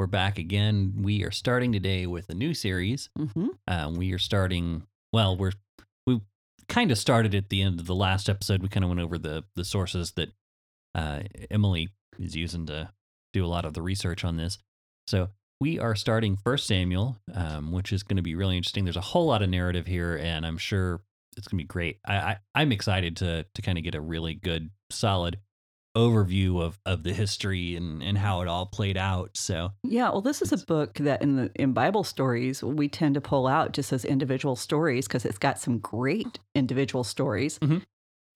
we're back again. We are starting today with a new series. Mm-hmm. Um, we are starting. Well, we're we kind of started at the end of the last episode. We kind of went over the the sources that uh, Emily is using to do a lot of the research on this. So we are starting First Samuel, um, which is going to be really interesting. There's a whole lot of narrative here, and I'm sure it's going to be great. I, I I'm excited to to kind of get a really good, solid overview of of the history and and how it all played out. So Yeah, well, this is a book that in the in Bible stories we tend to pull out just as individual stories because it's got some great individual stories, Mhm.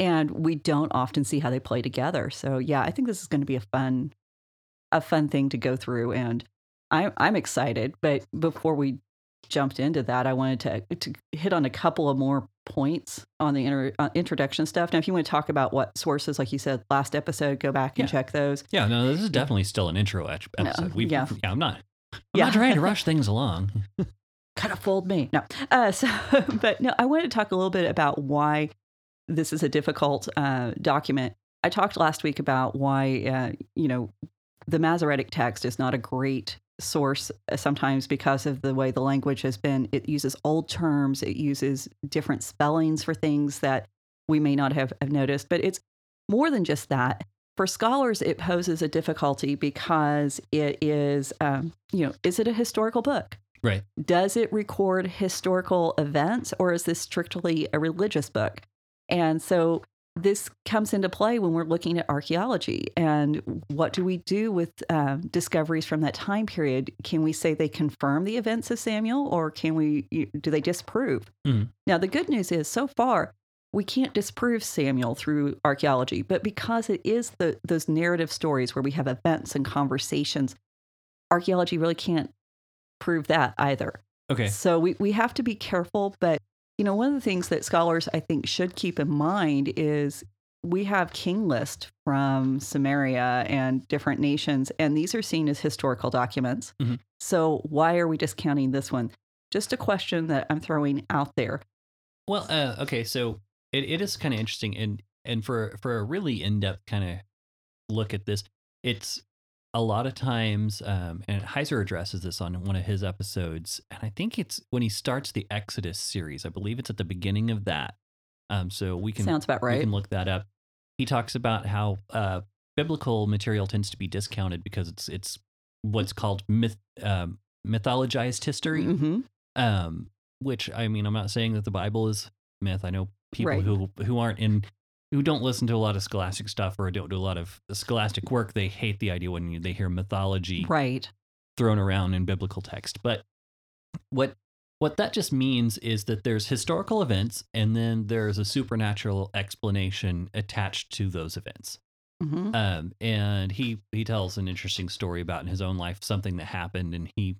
and we don't often see how they play together. So yeah, I think this is going to be a fun a fun thing to go through, and I'm I'm excited. But before we jumped into that, I wanted to to hit on a couple of more points on the inter, uh, introduction stuff. Now, if you want to talk about what sources, like you said last episode, go back and Yeah. check those. yeah, no, this is definitely still an intro ep- episode. We yeah. yeah, I'm not. I'm Yeah. not trying to rush things along. kind of fooled me. No. Uh, so, but no, I wanted to talk a little bit about why this is a difficult uh, document. I talked last week about why, uh, you know, the Masoretic text is not a great source uh, sometimes because of the way the language has been. It uses old terms, it uses different spellings for things that we may not have, have noticed, but it's more than just that. For scholars, it poses a difficulty because it is, um, you know, is it a historical book? right. does it record historical events or is this strictly a religious book? And so this comes into play when we're looking at archaeology and what do we do with um, discoveries from that time period? Can we say they confirm the events of Samuel or can we do they disprove? Mhm. Now the good news is so far we can't disprove Samuel through archaeology, but because it is the those narrative stories where we have events and conversations, archaeology really can't prove that either. Okay. So we, we have to be careful. But, you know, one of the things that scholars, I think, should keep in mind is we have king list from Sumeria and different nations, and these are seen as historical documents. Mhm. So why are we discounting this one? Just a question that I'm throwing out there. Well, uh, okay, so it, it is kind of interesting, and and for for a really in depth kind of look at this, it's a lot of times, um, and Heiser addresses this on one of his episodes, and I think it's when he starts the Exodus series. I believe it's at the beginning of that. Um, so we can Sounds about right. we can look that up. He talks about how uh, biblical material tends to be discounted because it's it's what's called myth um, mythologized history hmm um which i mean i'm not saying that the bible is myth i know people Right. who who aren't in who don't listen to a lot of scholastic stuff or don't do a lot of scholastic work they hate the idea when they hear mythology Right. thrown around in biblical text but what what that just means is that there's historical events and then there's a supernatural explanation attached to those events hmm um, and he he tells an interesting story about in his own life something that happened, and he,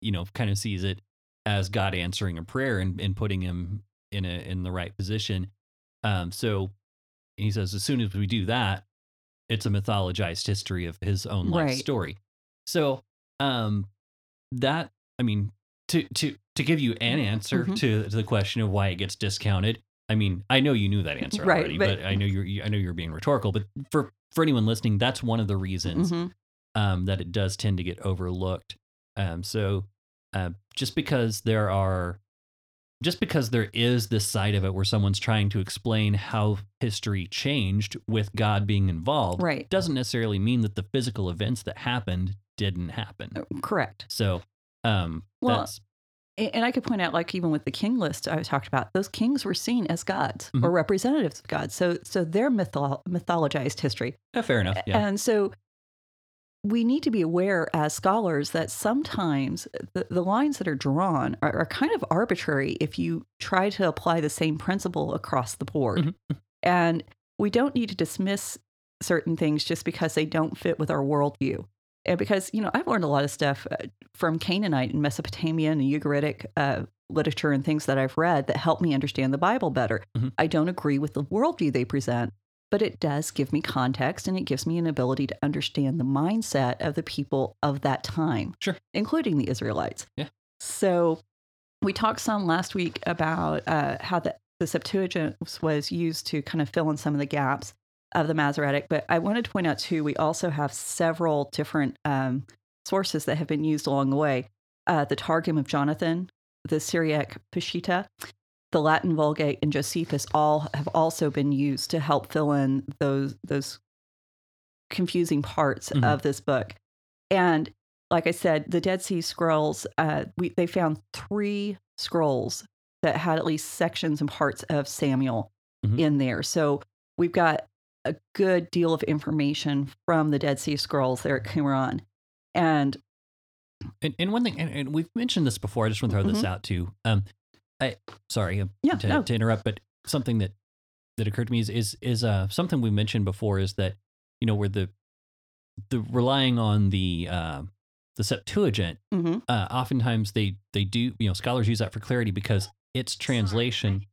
you know, kind of sees it as God answering a prayer and, and putting him in a in the right position. Um, so he says, as soon as we do that, it's a mythologized history of his own life Right. story. So um, that I mean, to to to give you an answer Mhm. to, to the question of why it gets discounted. I mean, I know you knew that answer Right, already, but- but, I know you're I know you're being rhetorical. But for for anyone listening, that's one of the reasons hmm um, that it does tend to get overlooked. Um, so uh, just because there are, just because there is this side of it where someone's trying to explain how history changed with God being involved, Right. doesn't necessarily mean that the physical events that happened didn't happen. Correct. So um, Well, that's And I could point out, like even with the king list I talked about, those kings were seen as gods or Mhm. representatives of gods. So, so they're mytho- mythologized history, yeah, fair enough. Yeah. and so we need to be aware as scholars that sometimes the, the lines that are drawn are, are kind of arbitrary if you try to apply the same principle across the board, Mhm. and we don't need to dismiss certain things just because they don't fit with our worldview. And because, you know, I've learned a lot of stuff uh, from Canaanite and Mesopotamian and Ugaritic uh, literature and things that I've read that help me understand the Bible better. Mhm. I don't agree with the worldview they present, but it does give me context and it gives me an ability to understand the mindset of the people of that time, Sure. including the Israelites. Yeah. So we talked some last week about uh, how the, the Septuagint was used to kind of fill in some of the gaps of the Masoretic. But I wanted to point out too, we also have several different um, sources that have been used along the way. Uh, the Targum of Jonathan, the Syriac Peshitta, the Latin Vulgate, and Josephus all have also been used to help fill in those those confusing parts Mhm. of this book. And like I said, the Dead Sea Scrolls, uh, we, they found three scrolls that had at least sections and parts of Samuel Mhm. in there. So we've got a good deal of information from the Dead Sea Scrolls there at Qumran. And And, and one thing, and, and we've mentioned this before. I just want to throw this out too. Um, I sorry uh, Yeah, to, no. to interrupt, but something that that occurred to me is is is uh something we mentioned before is that you know where the the relying on the uh, the Septuagint. mhm, Uh, oftentimes they they do you know scholars use that for clarity because its translation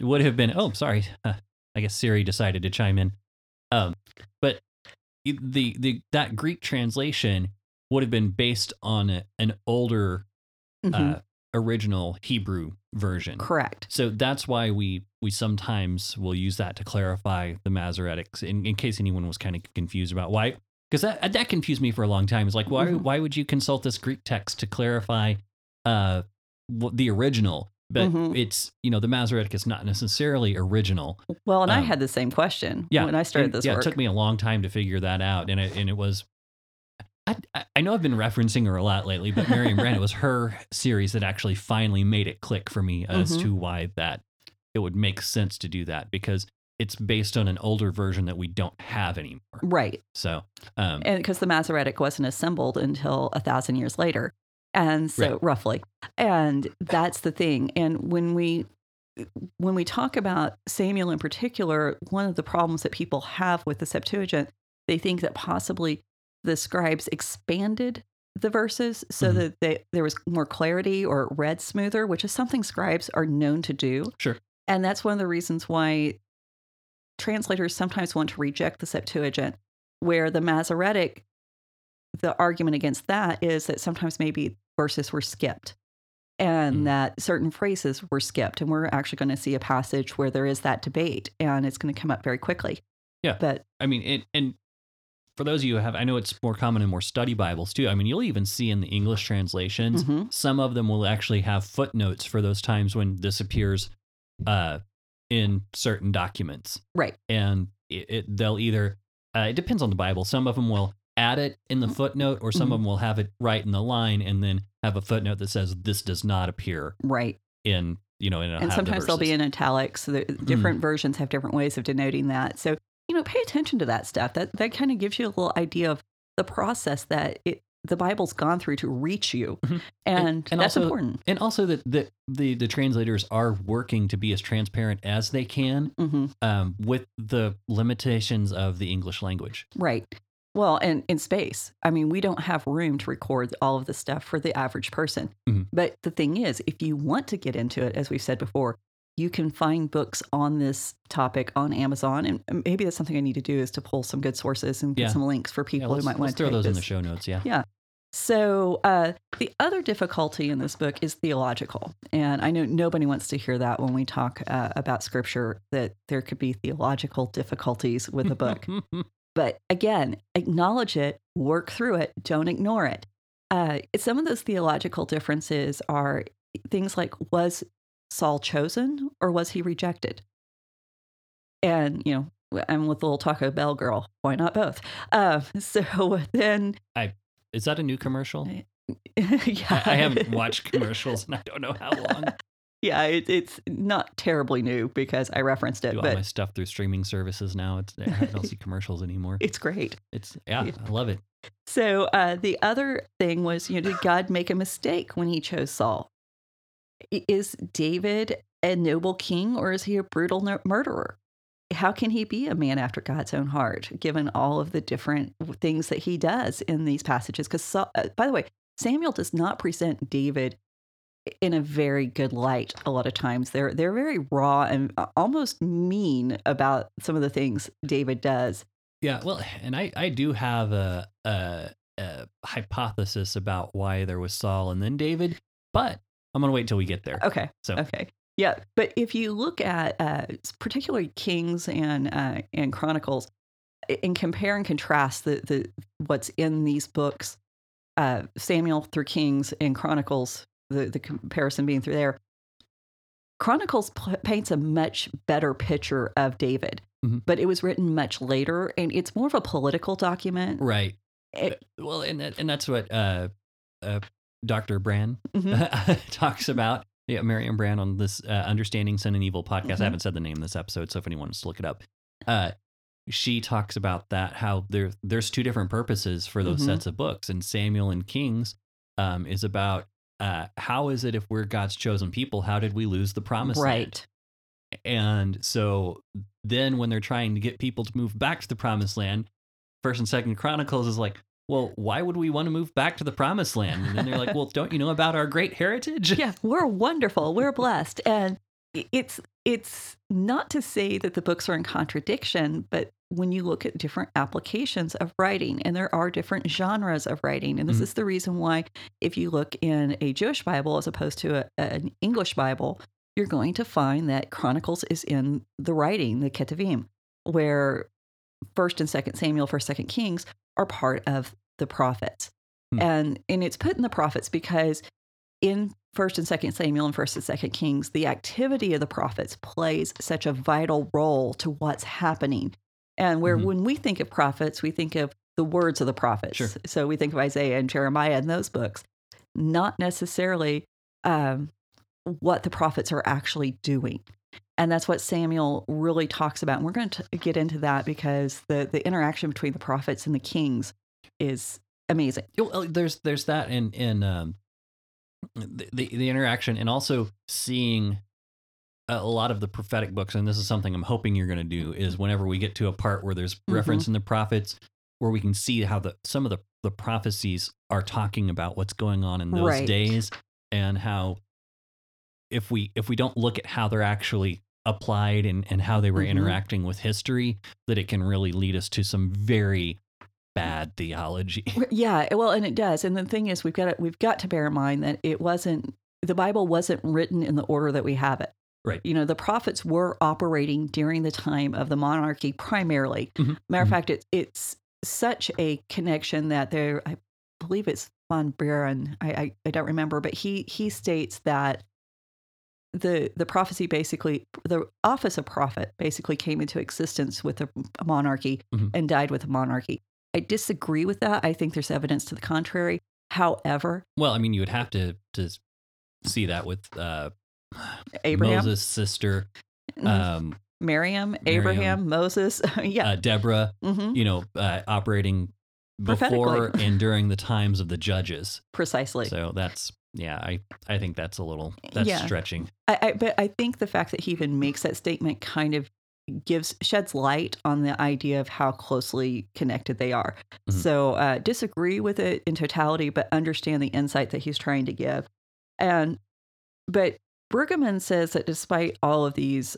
would have been oh sorry I guess Siri decided to chime in. Um, but the the that Greek translation would have been based on a, an older mhm, uh, original Hebrew version. correct. So that's why we we sometimes will use that to clarify the Masoretics in, in case anyone was kind of confused about why because that that confused me for a long time. It's like why Mhm. why would you consult this Greek text to clarify uh the original? But Mhm. it's you know the Masoretic is not necessarily original. Well, and I Um, had the same question Yeah, when I started this yeah, work. it took me a long time to figure that out, and it and it was. I, I- know I've been referencing her a lot lately, but Miryam Brand, it was her series that actually finally made it click for me as Mhm. to why that it would make sense to do that because it's based on an older version that we don't have anymore. right. So, um, and because the Masoretic wasn't assembled until a thousand years later, and so Right. roughly, and that's the thing. And when we when we talk about Samuel in particular, one of the problems that people have with the Septuagint, they think that possibly the scribes expanded the verses so Mhm. that they, there was more clarity or read smoother, which is something scribes are known to do. Sure. And that's one of the reasons why translators sometimes want to reject the Septuagint, where the Masoretic, the argument against that is that sometimes maybe verses were skipped and Mm. that certain phrases were skipped. And we're actually going to see a passage where there is that debate and it's going to come up very quickly. Yeah. But I mean, it, and for those of you who have, I know it's more common in more study Bibles too. I mean, you'll even see in the English translations, mhm, some of them will actually have footnotes for those times when this appears uh, in certain documents. right. And it, it, they'll either, uh, it depends on the Bible. Some of them will add it in the footnote, or some Mhm. of them will have it right in the line and then have a footnote that says this does not appear Right. in, you know, in and sometimes they'll be in italics. So the Mm. different versions have different ways of denoting that. So, you know, pay attention to that stuff. That that kind of gives you a little idea of the process that it the Bible's gone through to reach you. Mhm. And, and that's also- important. And also that the, the the translators are working to be as transparent as they can hmm um, with the limitations of the English language. Right. Well, and in space, I mean, we don't have room to record all of the stuff for the average person. Mhm. But the thing is, if you want to get into it, as we've said before, you can find books on this topic on Amazon. And maybe that's something I need to do is to pull some good sources and get Yeah. some links for people let's, who might want to throw those in the show notes. Yeah. Yeah. So uh, the other difficulty in this book is theological, and I know nobody wants to hear that when we talk uh, about scripture that there could be theological difficulties with a book. but again, acknowledge it, work through it, don't ignore it. Uh, some of those theological differences are things like was Saul chosen or was he rejected? And you know, I'm with the little Taco Bell girl. Why not both? Uh, so then Is that a new commercial? yeah. I, I haven't watched commercials and I don't know how long. yeah, it, it's not terribly new because I referenced it, do all my stuff through streaming services now. It's I don't see commercials anymore. it's great. It's yeah, Yeah. I love it. So uh, the other thing was, you know, did God make a mistake when he chose Saul? Is David a noble king or is he a brutal murderer? how can he be a man after God's own heart, given all of the different things that he does in these passages? Because, uh, by the way, Samuel does not present David in a very good light a lot of times they're they're very raw and uh, almost mean about some of the things David does Yeah, well, and I I do have a a, a hypothesis about why there was Saul and then David, but I'm gonna wait till we get there. okay So okay yeah but if you look at uh, particularly Kings and uh, and Chronicles and compare and contrast the the what's in these books uh, Samuel through Kings and Chronicles the the comparison being through there Chronicles p- paints a much better picture of David, Mhm. but it was written much later, and it's more of a political document. right. It- Well, and that, and that's what uh, uh, Dr. Brand Mhm. talks about. Yeah, Miryam Brand on this uh, Understanding Sin and Evil podcast. Mhm. I haven't said the name of this episode, so if anyone wants to look it up, uh, she talks about that how there there's two different purposes for those Mhm. sets of books, and Samuel and Kings um, is about uh, how is it if we're God's chosen people? How did we lose the promised land? right. And so then when they're trying to get people to move back to the promised land, first and second Chronicles is like, well, why would we want to move back to the promised land? And then they're like, well, don't you know about our great heritage? yeah, we're wonderful. We're blessed. And it's it's not to say that the books are in contradiction, but when you look at different applications of writing, and there are different genres of writing, and this Mhm. is the reason why if you look in a Jewish Bible as opposed to a, an English Bible, you're going to find that Chronicles is in the writing, the Ketuvim, where First and Second Samuel, First Second Kings are part of the prophets, Hmm. and and it's put in the prophets because in First and Second Samuel and First and Second Kings, the activity of the prophets plays such a vital role to what's happening. And where Mhm. when we think of prophets, we think of the words of the prophets. Sure. So we think of Isaiah and Jeremiah and those books, not necessarily um, what the prophets are actually doing. And that's what Samuel really talks about. And we're going to get into that because the, the interaction between the prophets and the kings is amazing. There's there's that in in um, the, the the interaction and also seeing a lot of the prophetic books and this is something i'm hoping you're going to do is whenever we get to a part where there's reference in the prophets where we can see how the some of the the prophecies are talking about what's going on in those Right. days and how if we if we don't look at how they're actually applied and and how they were Mhm. interacting with history that it can really lead us to some very bad theology Yeah, well, and it does. And the thing is, we've got to, we've got to bear in mind that it wasn't the Bible wasn't written in the order that we have it. Right. You know, the prophets were operating during the time of the monarchy primarily. Mhm, Matter of mhm. fact, it, it's such a connection that there, I believe it's von Buren. I, I I don't remember, but he he states that the the prophecy basically the office of prophet basically came into existence with a monarchy Mhm. and died with a monarchy. I disagree with that. I think there's evidence to the contrary. However, Well, I mean, you would have to to see that with uh, Abraham, Moses' sister, mhm, um, Miriam, Miriam. Abraham, Moses, yeah, uh, Deborah. hmm You know, uh, operating before and during the times of the judges. precisely. So that's yeah. I I think that's a little that's Yeah. stretching. I, I, but I think the fact that he even makes that statement kind of gives sheds light on the idea of how closely connected they are. Mhm. So uh, disagree with it in totality, but understand the insight that he's trying to give. And but Brueggemann says that despite all of these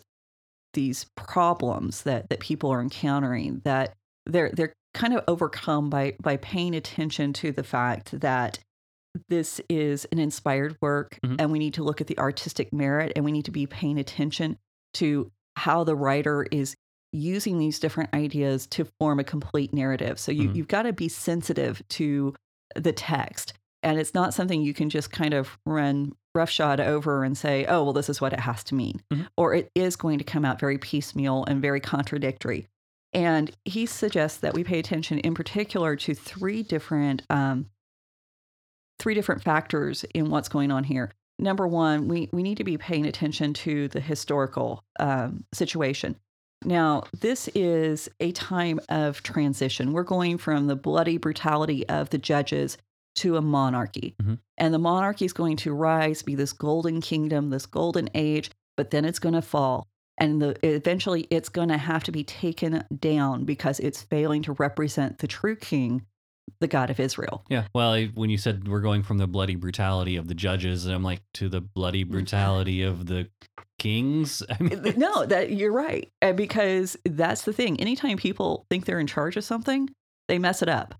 these problems that that people are encountering, that they're they're kind of overcome by by paying attention to the fact that this is an inspired work Mhm. and we need to look at the artistic merit and we need to be paying attention to how the writer is using these different ideas to form a complete narrative. So you, Mhm. you've got to be sensitive to the text. And it's not something you can just kind of run roughshod over and say, oh, well, this is what it has to mean. Mhm. Or it is going to come out very piecemeal and very contradictory. And he suggests that we pay attention in particular to three different um, three different factors in what's going on here. Number one, we, we need to be paying attention to the historical um, situation. Now, this is a time of transition. We're going from the bloody brutality of the judges to a monarchy. Mhm. And the monarchy is going to rise, be this golden kingdom, this golden age, but then it's going to fall. and the, eventually it's going to have to be taken down because it's failing to represent the true king, the God of Israel. Yeah. Well, I- when you said we're going from the bloody brutality of the judges, I'm like to the bloody mm-hmm. brutality of the kings. I mean, no, that you're right. And because that's the thing. Anytime people think they're in charge of something, they mess it up.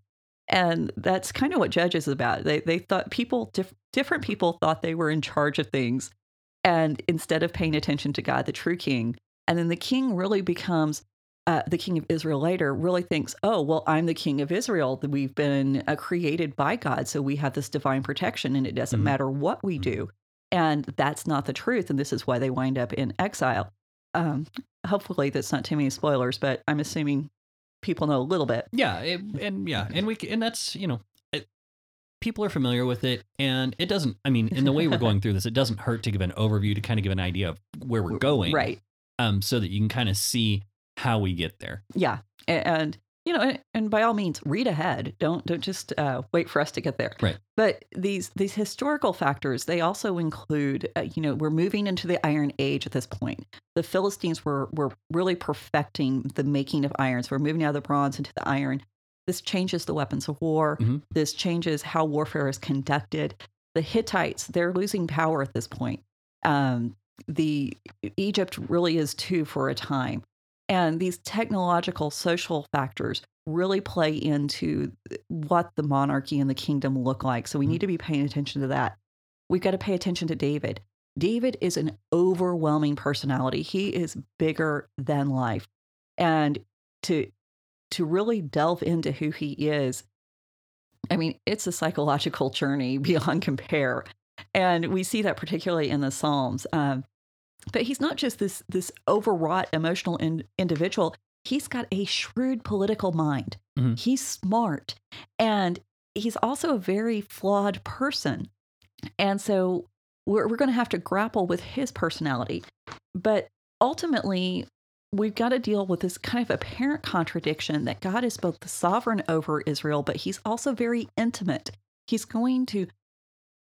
And that's kind of what Judges is about. They they thought people diff- different people thought they were in charge of things and instead of paying attention to God, the true king, and then the king really becomes uh, the king of Israel later really thinks, oh, well, I'm the king of Israel. We've been uh, created by God. So we have this divine protection, and it doesn't Mhm. matter what we do. And that's not the truth. And this is why they wind up in exile. Um, hopefully, that's not too many spoilers, but I'm assuming people know a little bit. yeah, it, and yeah, and we and that's you know, it, people are familiar with it, and it doesn't. I mean, in the way we're going through this, it doesn't hurt to give an overview to kind of give an idea of where we're going, Right. Um, so that you can kind of see how we get there. Yeah. And, you know, and, and by all means, read ahead. Don't don't just uh, wait for us to get there. Right. But these these historical factors, they also include, uh, you know, we're moving into the Iron Age at this point. The Philistines were were really perfecting the making of irons. We're moving out of the bronze into the iron. This changes the weapons of war. Mhm. This changes how warfare is conducted. The Hittites, they're losing power at this point. Um, the Egypt really is too for a time. And these technological social factors really play into what the monarchy and the kingdom look like. So we need to be paying attention to that. We've got to pay attention to David. David is an overwhelming personality. He is bigger than life. And to to really delve into who he is, I mean, it's a psychological journey beyond compare. And we see that particularly in the Psalms. Um, but he's not just this this overwrought emotional in, individual. He's got a shrewd political mind. Mhm. He's smart, and he's also a very flawed person. And so we're we're going to have to grapple with his personality. But ultimately, we've got to deal with this kind of apparent contradiction that God is both the sovereign over Israel, but he's also very intimate. He's going to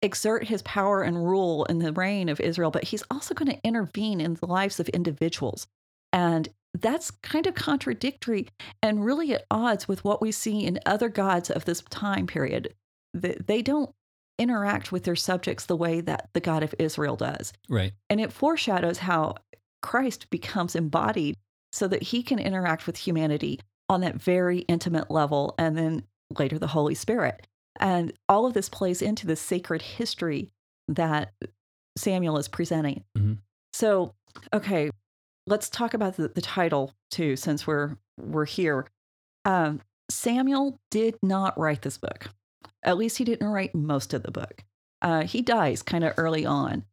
exert his power and rule in the reign of Israel, but he's also going to intervene in the lives of individuals. And that's kind of contradictory and really at odds with what we see in other gods of this time period. They, don't interact with their subjects the way that the God of Israel does. Right. And it foreshadows how Christ becomes embodied so that he can interact with humanity on that very intimate level, and then later the Holy Spirit. And all of this plays into the sacred history that Samuel is presenting. Mhm. So, okay, let's talk about the, the title too, since we're we're here. Um, Samuel did not write this book. At least he didn't write most of the book. Uh, he dies kind of early on,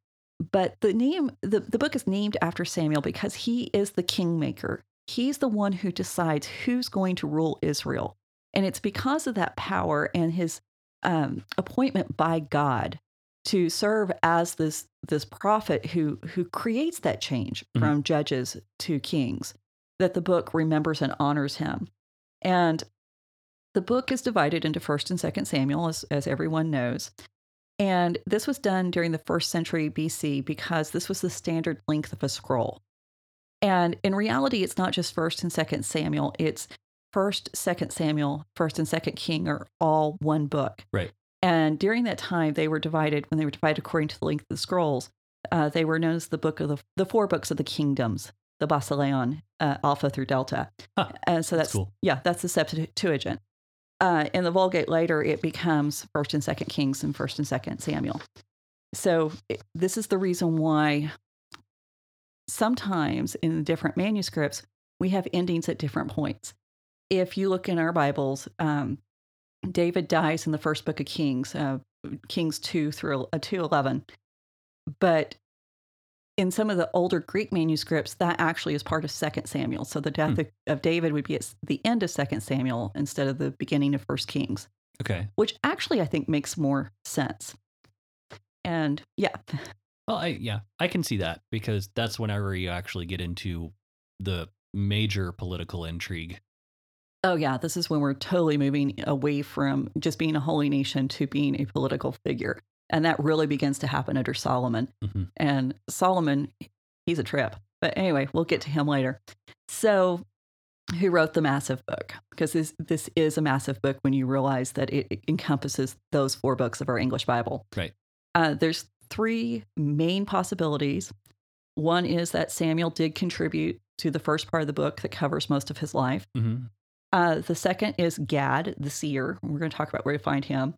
but the name the, the book is named after Samuel because he is the kingmaker. He's the one who decides who's going to rule Israel, and it's because of that power and his um, appointment by God to serve as this this prophet who who creates that change Mhm. from judges to kings that the book remembers and honors him. And the book is divided into first and second Samuel, as, as everyone knows. And this was done during the first century BC because this was the standard length of a scroll. And in reality, it's not just first and second Samuel, it's first, second Samuel, first and second King are all one book. Right. And during that time, they were divided, when they were divided according to the length of the scrolls, uh, they were known as the book of the, the four books of the kingdoms, the Basileion, uh, Alpha through Delta. Huh, and so that's that's, cool. yeah, that's the Septuagint. Uh, in the Vulgate later, it becomes First and Second Kings and First and Second Samuel. So it, this is the reason why sometimes in different manuscripts we have endings at different points. If you look in our Bibles, um, David dies in the first book of Kings, uh, Kings two through uh, two eleven, but in some of the older Greek manuscripts, that actually is part of Second Samuel. So the death Hmm. of, of David would be at the end of Second Samuel instead of the beginning of First Kings, Okay. which actually I think makes more sense. And yeah, Well, I yeah, I can see that because that's whenever you actually get into the major political intrigue. Oh yeah, this is when we're totally moving away from just being a holy nation to being a political figure. And that really begins to happen under Solomon. Mhm. And Solomon, he's a trip, But anyway, we'll get to him later. So, who wrote the massive book? Because this this is a massive book when you realize that it, it encompasses those four books of our English Bible. Right. Uh, there's three main possibilities. One is that Samuel did contribute to the first part of the book that covers most of his life. hmm Uh, the second is Gad, the seer. We're going to talk about where to find him.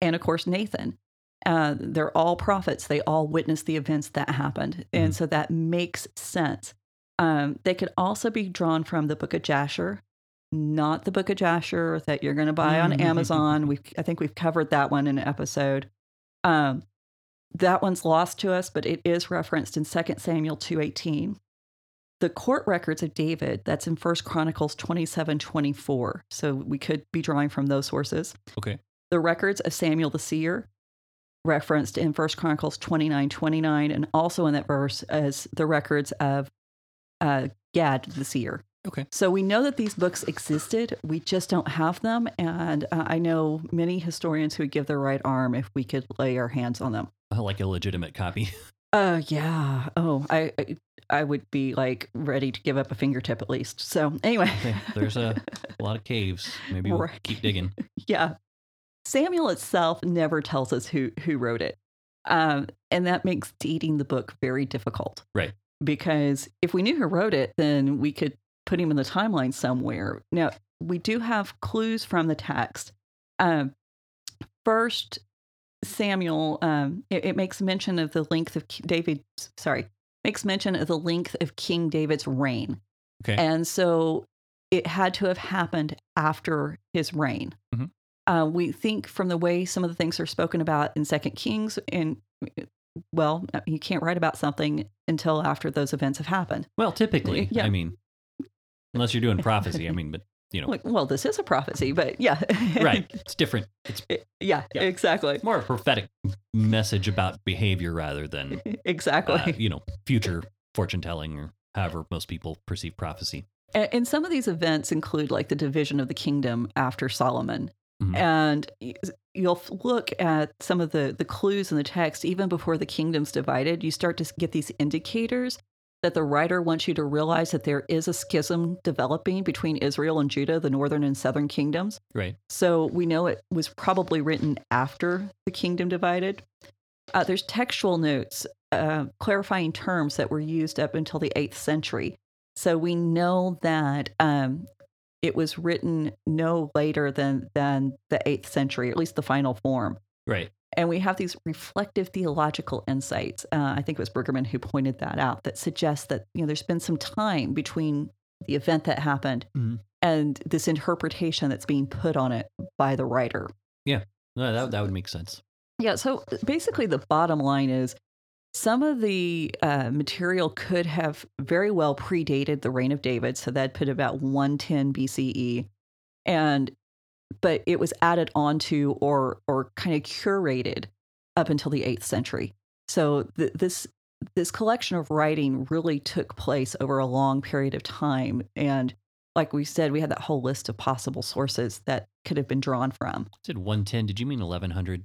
And of course, Nathan. Uh, they're all prophets. They all witnessed the events that happened. And Mhm. so that makes sense. Um, they could also be drawn from the book of Jasher, not the book of Jasher that you're going to buy on. Amazon. We've, I think we've covered that one in an episode. Um, that one's lost to us, but it is referenced in 2 Samuel 2.18 the court records of David, that's in First Chronicles 27 24. So we could be drawing from those sources. Okay. The records of Samuel the seer, referenced in First Chronicles 29 29, and also in that verse as the records of uh, Gad the seer. Okay. So we know that these books existed. We just don't have them. And uh, I know many historians who would give their right arm if we could lay our hands on them. Like a legitimate copy. Uh yeah. Oh, I I, I would be like ready to give up a fingertip at least. So anyway, there's a, a lot of caves. Maybe we'll Right. keep digging. yeah. Samuel itself never tells us who who wrote it, um, and that makes dating the book very difficult. Right. Because if we knew who wrote it, then we could put him in the timeline somewhere. Now we do have clues from the text. Um, first, Samuel, um, it, it makes mention of the length of David. Sorry, makes mention of the length of King David's reign. Okay. And so it had to have happened after his reign. Mhm. Uh, we think from the way some of the things are spoken about in Second Kings, and well, you can't write about something until after those events have happened. Well, typically, Yeah. I mean, unless you're doing prophecy, I mean, but you know, Like, well, this is a prophecy, but yeah, right? It's different. It's yeah, Yeah. exactly, more a prophetic message about behavior rather than exactly. uh, you know future fortune telling or however most people perceive prophecy. A- And some of these events include like the division of the kingdom after Solomon. Mhm. And you'll look at some of the, the clues in the text, even before the kingdom's divided, you start to get these indicators that the writer wants you to realize that there is a schism developing between Israel and Judah, the northern and southern kingdoms. Right. So we know it was probably written after the kingdom divided. Uh, there's textual notes uh, clarifying terms that were used up until the 8th century. So we know that um, it was written no later than, than the 8th century, at least the final form. Right. And we have these reflective theological insights. Uh, I think it was Brueggemann who pointed that out, that suggests that you know there's been some time between the event that happened Mhm. and this interpretation that's being put on it by the writer. Yeah. No, that that would make sense. Yeah. So basically, the bottom line is some of the uh, material could have very well predated the reign of David. So that put about 110 BCE. And but it was added onto or or kind of curated up until the 8th century. So th- this this collection of writing really took place over a long period of time and like we said we had that whole list of possible sources that could have been drawn from. I said 110. Did you mean 1100?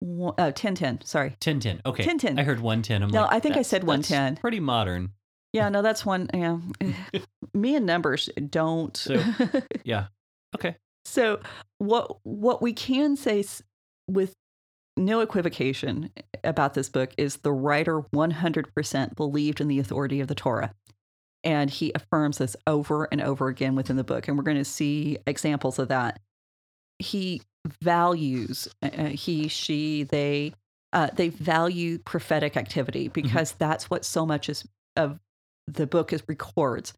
One- Uh, 1010, sorry. 1010. Okay. 1010. I heard 110. I'm No, like, I think I said that's 110. Pretty modern. Yeah, no, that's one. Yeah, me and numbers don't. So- Yeah. Okay. so what what we can say with no equivocation about this book is the writer 100% believed in the authority of the Torah. And he affirms this over and over again within the book. And we're going to see examples of that. He values, uh, uh, he, she, they, uh, they value prophetic activity because that's what so much is, of the book is records.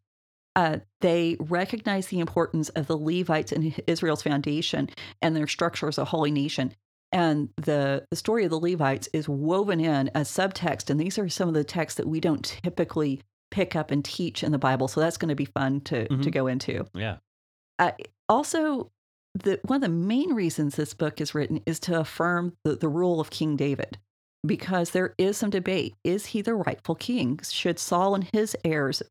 Uh, they recognize the importance of the Levites in Israel's foundation and their structure as a holy nation. And the, the story of the Levites is woven in as subtext. And these are some of the texts that we don't typically pick up and teach in the Bible. So that's going to be fun to, to Mhm. go into. Yeah. Uh, also, the, one of the main reasons this book is written is to affirm the, the rule of King David, because there is some debate. Is he the rightful king? Should Saul and his heirs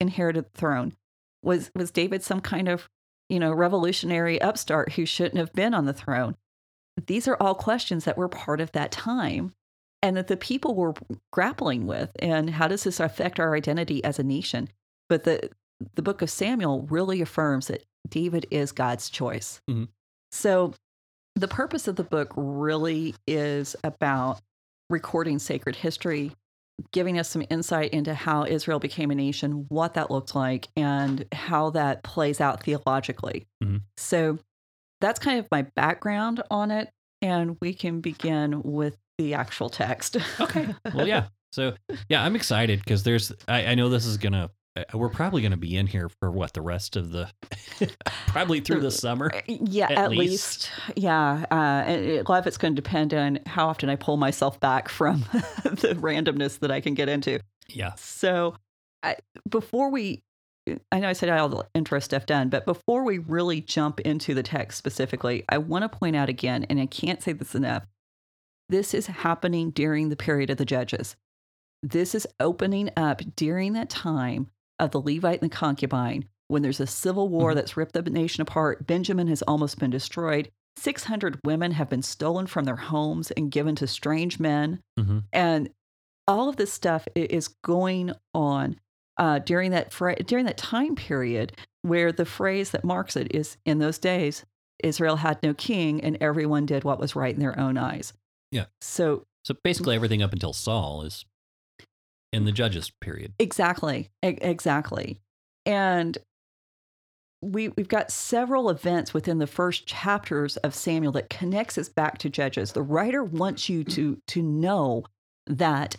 inherit the throne? Was was David some kind of you know revolutionary upstart who shouldn't have been on the throne? These are all questions that were part of that time. and that the people were grappling with and how does this affect our identity as a nation but the the book of samuel really affirms that david is god's choice Mhm. so the purpose of the book really is about recording sacred history giving us some insight into how israel became a nation what that looked like and how that plays out theologically Mhm. so that's kind of my background on it and we can begin with the actual text Okay. Well, yeah. So, yeah, I'm excited because there's, I, I know this is going to, Uh, we're probably going to be in here for what, the rest of the, probably through the summer. Uh, yeah, At at, least. least. Yeah. Uh, a lot of it's going to depend on how often I pull myself back from the randomness that I can get into. Yeah. So, I, before we, I know I said I all the intro stuff done, but before we really jump into the text specifically, I want to point out again, and I can't say this enough this is happening during the period of the judges. This is opening up during that time of the Levite and the concubine when there's a civil war Mhm. that's ripped the nation apart. Benjamin has almost been destroyed. 600 women have been stolen from their homes and given to strange men. hmm And all of this stuff is going on uh, during that fra- during that time period where the phrase that marks it is in those days Israel had no king and everyone did what was right in their own eyes. Yeah. So So basically everything up until Saul is in the judges period. exactly, e- exactly, and we we've got several events within the first chapters of Samuel that connects us back to Judges. The writer wants you to to know that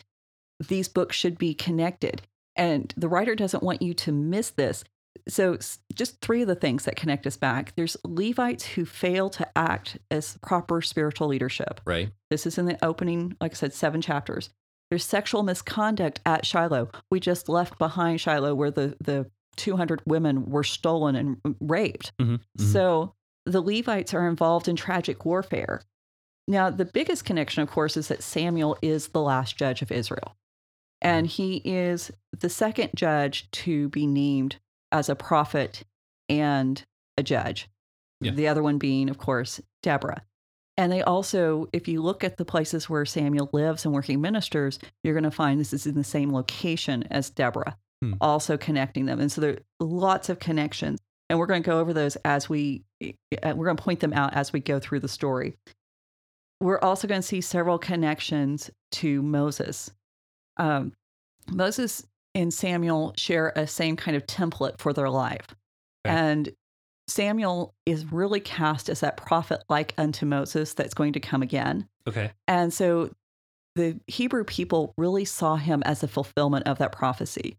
these books should be connected, and the writer doesn't want you to miss this. So, just three of the things that connect us back. There's Levites who fail to act as proper spiritual leadership. Right. This is in the opening, like I said, seven chapters. There's sexual misconduct at Shiloh. We just left behind Shiloh where the, the 200 women were stolen and um, raped. hmm So the Levites are involved in tragic warfare. Now, the biggest connection, of course, is that Samuel is the last judge of Israel. And mm-hmm. he is the second judge to be named as a prophet and a judge. Yeah. The other one being, of course, Deborah. And they also, if you look at the places where Samuel lives and where he ministers, you're going to find this is in the same location as Deborah, Hmm. also connecting them. And so there are lots of connections. And we're going to go over those as we, uh, we're going to point them out as we go through the story. We're also going to see several connections to Moses. Um, Moses and Samuel share a same kind of template for their life. Okay. And Samuel is really cast as that prophet like unto Moses that's going to come again. Okay. And so the Hebrew people really saw him as a fulfillment of that prophecy.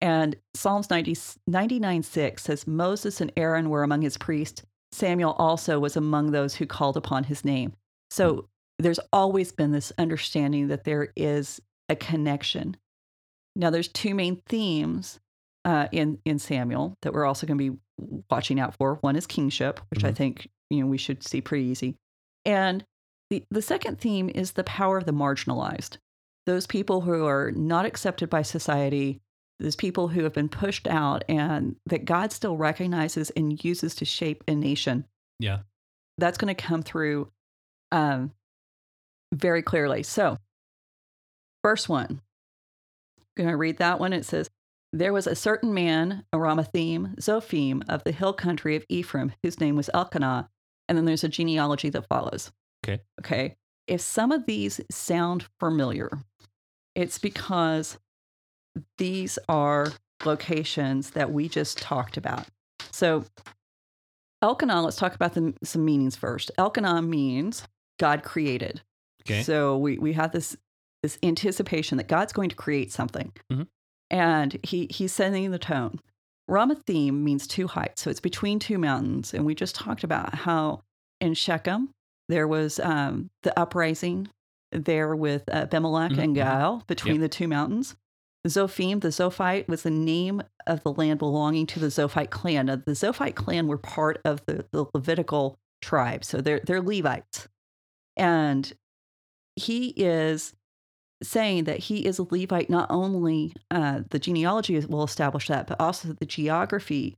And Psalms 90, 99 6 says, Moses and Aaron were among his priests. Samuel also was among those who called upon his name. So there's always been this understanding that there is a connection. Now, there's two main themes uh, in, in Samuel that we're also going to be watching out for. One is kingship, which I Mhm. think you know we should see pretty easy. And the, the second theme is the power of the marginalized. Those people who are not accepted by society, those people who have been pushed out and that God still recognizes and uses to shape a nation. Yeah. That's going to come through um, very clearly. So, first one, going to read that one. It says, There was a certain man, a Ramathim, Zophim, of the hill country of Ephraim, whose name was Elkanah. And then there's a genealogy that follows. Okay. Okay. If some of these sound familiar, it's because these are locations that we just talked about. So, Elkanah, let's talk about the, some meanings first. Elkanah means God created. Okay. So we we have this this anticipation that God's going to create something, Mhm. And he he's setting the tone. Ramathim means two heights, so it's between two mountains, and we just talked about how in Shechem there was um, the uprising there with uh, Abimelech Mhm, and mhm. Gaal between the two mountains. Zophim, the Zophite, was the name of the land belonging to the Zophite clan. Now, the Zophite clan were part of the, the Levitical tribe, so they're they're Levites, and he is saying that he is a Levite. Not only uh, the genealogy will establish that, but also the geography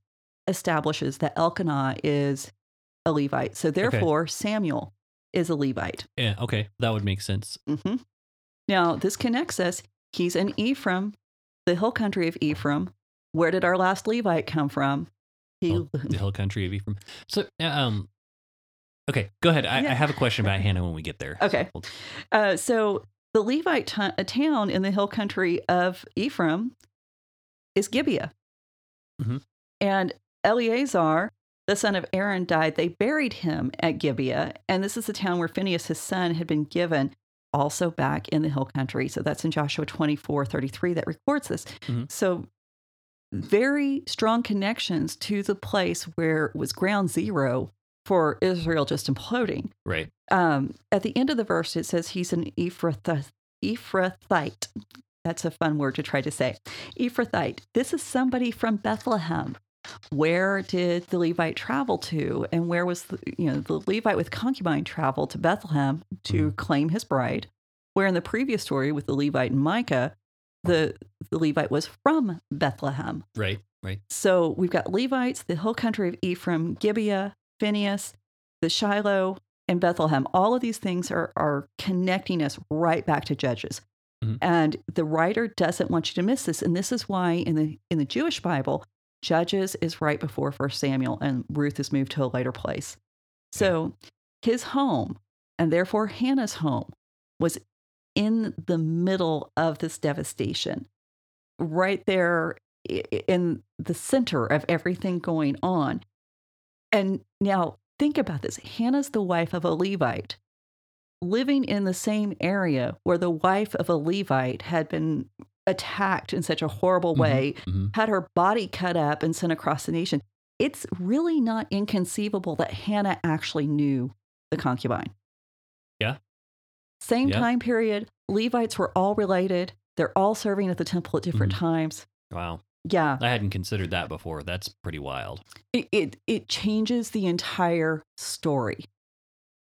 establishes that Elkanah is a Levite. So therefore, Samuel is a Levite. Yeah. Okay. That would make sense. hmm Now, this connects us. He's in Ephraim, the hill country of Ephraim. Where did our last Levite come from? He, Oh, the hill country of Ephraim. So, uh, um, okay, go ahead. I, Yeah. I have a question about Hannah when we get there. Okay. Uh, so the Levite t- a town in the hill country of Ephraim is Gibeah. Mhm. And Eleazar, the son of Aaron, died. They buried him at Gibeah. And this is the town where Phinehas, his son, had been given also back in the hill country. So that's in Joshua 24 33 that records this. Mhm. So very strong connections to the place where was ground zero for Israel just imploding Right. um, at the end of the verse, it says he's an Ephrath- Ephrathite. That's a fun word to try to say. Ephrathite. This is somebody from Bethlehem. Where did the Levite travel to? And where was the, you know, the Levite with concubine travel to Bethlehem to claim his bride? Where in the previous story with the Levite and Micah, the, the Levite was from Bethlehem. Right. Right. So we've got Levites, the hill country of Ephraim, Gibeah, Phinehas, the Shiloh, and Bethlehem. All of these things are, are connecting us right back to Judges. Mhm. And the writer doesn't want you to miss this. And this is why in the in the Jewish Bible, Judges is right before First Samuel and Ruth is moved to a later place. So his home, and therefore Hannah's home, was in the middle of this devastation. Right there in the center of everything going on. And now think about this Hannah's the wife of a Levite, living in the same area where the wife of a Levite had been attacked in such a horrible Mhm, way, mhm. had her body cut up and sent across the nation. It's really not inconceivable that Hannah actually knew the concubine. Yeah. Same Yeah. time period, Levites were all related. They're all serving at the temple at different Mhm. times. Wow. Yeah. I hadn't considered that before. That's pretty wild. it, it it changes the entire story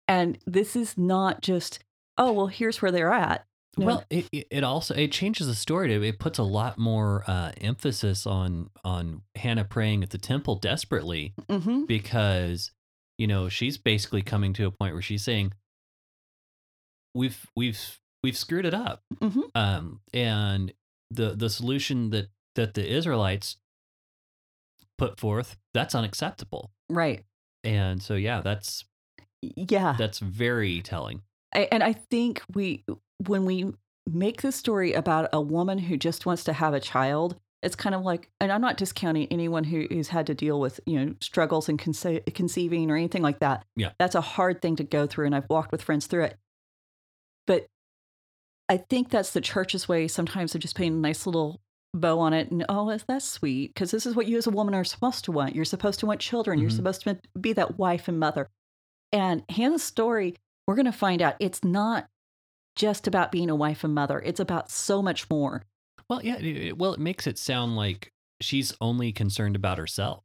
and this is not just oh well here's where they're at No. Well, it, it also it changes the story. It puts a lot more uh, emphasis on on Hannah praying at the temple desperately hmm because you know she's basically coming to a point where she's saying we've we've we've screwed it up hmm um and the the solution that that the israelites put forth that's unacceptable. Right. And so yeah that's yeah. that's very telling. I, and i think we when we make this story about a woman who just wants to have a child it's kind of like and i'm not discounting anyone who, who's had to deal with you know struggles in conce- conceiving or anything like that. Yeah. that's a hard thing to go through and i've walked with friends through it. But i think that's the church's way sometimes of just putting a nice little bow on it and oh is that sweet? Because this is what you as a woman are supposed to want. You're supposed to want children. You're Mhm. supposed to be that wife and mother. And hannah's story we're going to find out it's not just about being a wife and mother. It's about so much more. Well yeah it, well it makes it sound like she's only concerned about herself.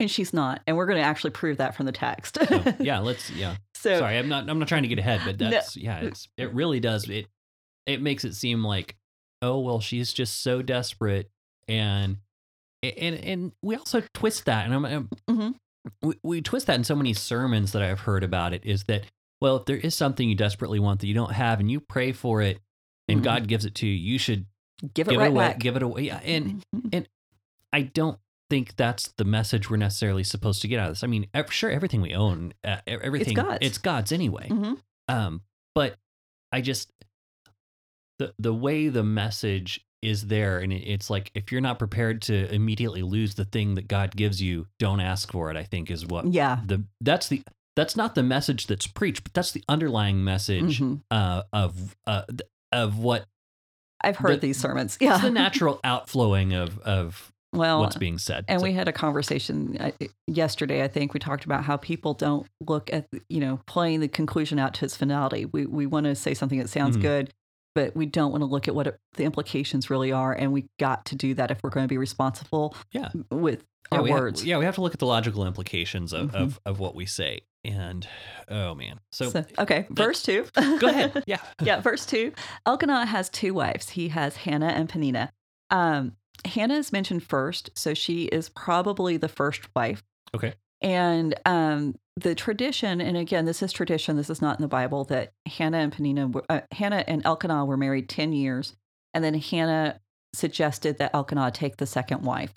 And she's not and we're going to actually prove that from the text. Yeah let's yeah. So sorry i'm not i'm not trying to get ahead but No. that's yeah it's it really does it it makes it seem like oh well she's just so desperate and and and we also twist that and i'm, I'm Mhm. we, we twist that in so many sermons that i've heard about it is that well if there is something you desperately want that you don't have and you pray for it and Mhm. god gives it to you you should give it give right it away back give it away yeah and Mhm. I don't think that's the message we're necessarily supposed to get out of this. I mean, sure, everything we own, uh, everything, God's. it's God's anyway. Mhm. Um, but I just the the way the message is there, and it's like if you're not prepared to immediately lose the thing that God gives you, don't ask for it. I think is what yeah the that's the that's not the message that's preached, but that's the underlying message Mhm. uh, of uh, of what i've heard the- these sermons yeah it's the natural outflowing of of well what's being said. And So- we had a conversation uh, yesterday. I think we talked about how people don't look at you know playing the conclusion out to its finality. We we want to say something that sounds Mhm. good, but we don't want to look at what it, the implications really are. And we got to do that if we're going to be responsible. Yeah. with yeah, our we have- words. yeah, we have to look at the logical implications of, Mhm. of, of what we say. And oh man. So, So, okay, verse two. go ahead. Yeah. yeah, verse two. Elkanah has two wives. He has Hannah and Penina. Um, Hannah is mentioned first, so she is probably the first wife. Okay. And um, the tradition, and again, this is tradition. This is not in the Bible. That Hannah and Penina, were, uh, Hannah and Elkanah were married ten years, and then Hannah suggested that Elkanah take the second wife.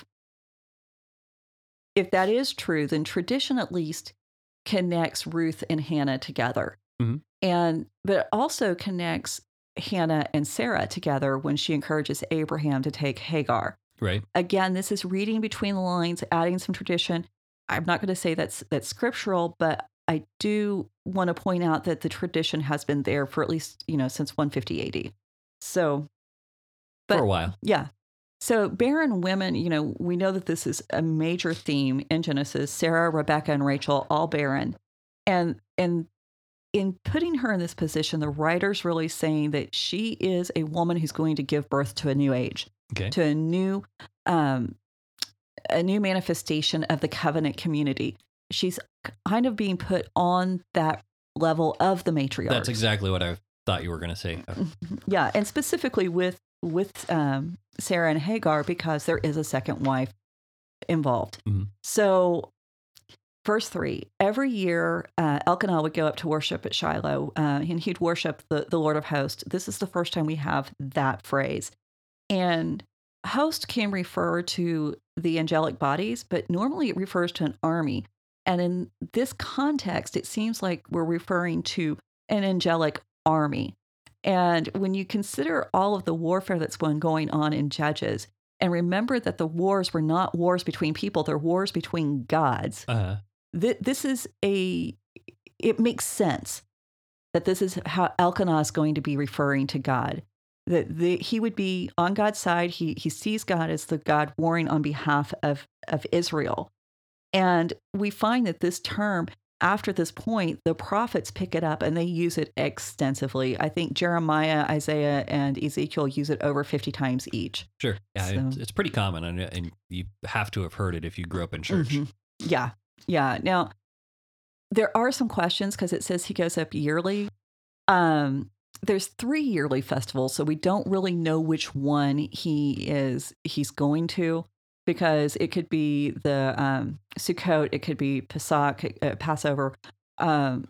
If that is true, then tradition at least connects Ruth and Hannah together. Mhm. And but it also connects Hannah and Sarah together when she encourages Abraham to take Hagar. Right. Again, this is reading between the lines, adding some tradition. I'm not going to say that's that's scriptural, but I do want to point out that the tradition has been there for at least, you know, since 150 AD. So For a while. yeah. So barren women, you know, we know that this is a major theme in Genesis. Sarah, Rebecca, and Rachel all barren. And and in putting her in this position, the writer's really saying that she is a woman who's going to give birth to a new age, Okay. to a new um a new manifestation of the covenant community. She's kind of being put on that level of the matriarch. That's exactly what I thought you were going to say. Uh, Yeah, and specifically with with um, Sarah and Hagar because there is a second wife involved. Mhm. So, verse three: every year uh, Elkanah would go up to worship at Shiloh, uh, and he'd worship the the Lord of Hosts. This is the first time we have that phrase, and host can refer to the angelic bodies, but normally it refers to an army. And in this context, it seems like we're referring to an angelic army. And when you consider all of the warfare that's been going on in Judges, and remember that the wars were not wars between people, they're wars between gods, uh, th- this is a, it makes sense that this is how Elkanah is going to be referring to God. That the, he would be on God's side. He, he sees God as the God warring on behalf of, of Israel. And we find that this term, after this point, the prophets pick it up and they use it extensively. I think Jeremiah, Isaiah, and Ezekiel use it over 50 times each. sure. Yeah, it's, So- it's pretty common, and, and you have to have heard it if you grew up in church. Mhm. Yeah. Yeah. Now, there are some questions because it says he goes up yearly. Um, there's three yearly festivals, so we don't really know which one he is he's going to because it could be the um, Sukkot, it could be Pesach, uh, Passover, um,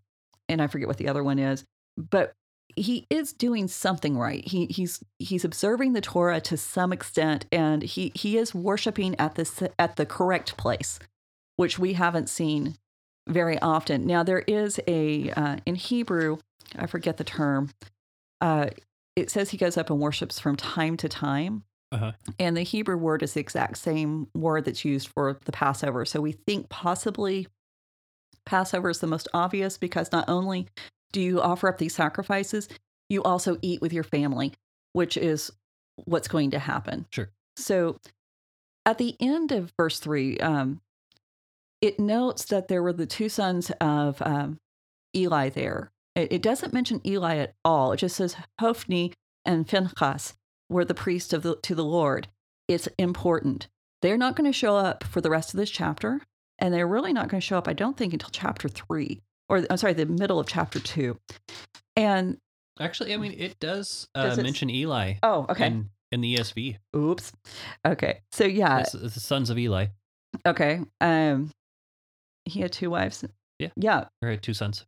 and I forget what the other one is. But he is doing something right. He he's he's observing the Torah to some extent, and he he is worshiping at this at the correct place, which we haven't seen very often. Now there is a uh, in Hebrew, I forget the term. Uh, it says he goes up and worships from time to time. Uh-huh. And the Hebrew word is the exact same word that's used for the Passover. So we think possibly Passover is the most obvious because not only do you offer up these sacrifices, you also eat with your family, which is what's going to happen. Sure. So at the end of verse three, um, it notes that there were the two sons of um, Eli there. It, it doesn't mention Eli at all. It just says Hophni and Phinehas were the priest of the, to the Lord. It's important. They're not going to show up for the rest of this chapter, and they're really not going to show up, I don't think, until chapter three, or I'm sorry, the middle of chapter two. And Actually, I mean, it does, uh, Does it- mention Eli oh, okay. in, in the ESV. Oops. Okay. So yeah. It's, it's the sons of Eli. Okay. Um, he had two wives. Yeah. Yeah. Or had two sons.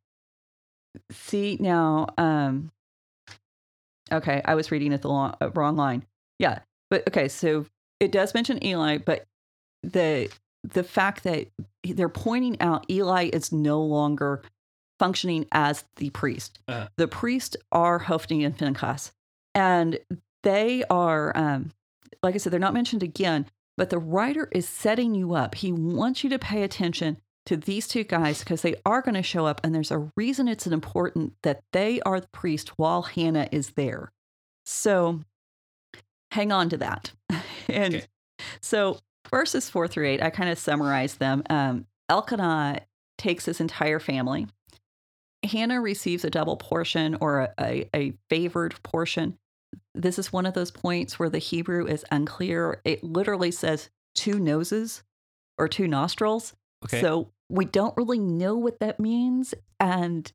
See now. Um. Okay, I was reading it the long, uh, wrong line. Yeah, but okay, so it does mention Eli, but the the fact that they're pointing out Eli is no longer functioning as the priest. Uh. The priests are Hophni and Phinehas, and they are, um, like I said, they're not mentioned again. But the writer is setting you up. He wants you to pay attention to these two guys because they are going to show up, and there's a reason it's important that they are the priest while Hannah is there. So hang on to that. and Okay. so verses four through eight, I kind of summarized them. Um, Elkanah takes his entire family. Hannah receives a double portion or a, a, a favored portion. This is one of those points where the Hebrew is unclear. It literally says two noses or two nostrils. Okay. So we don't really know what that means. And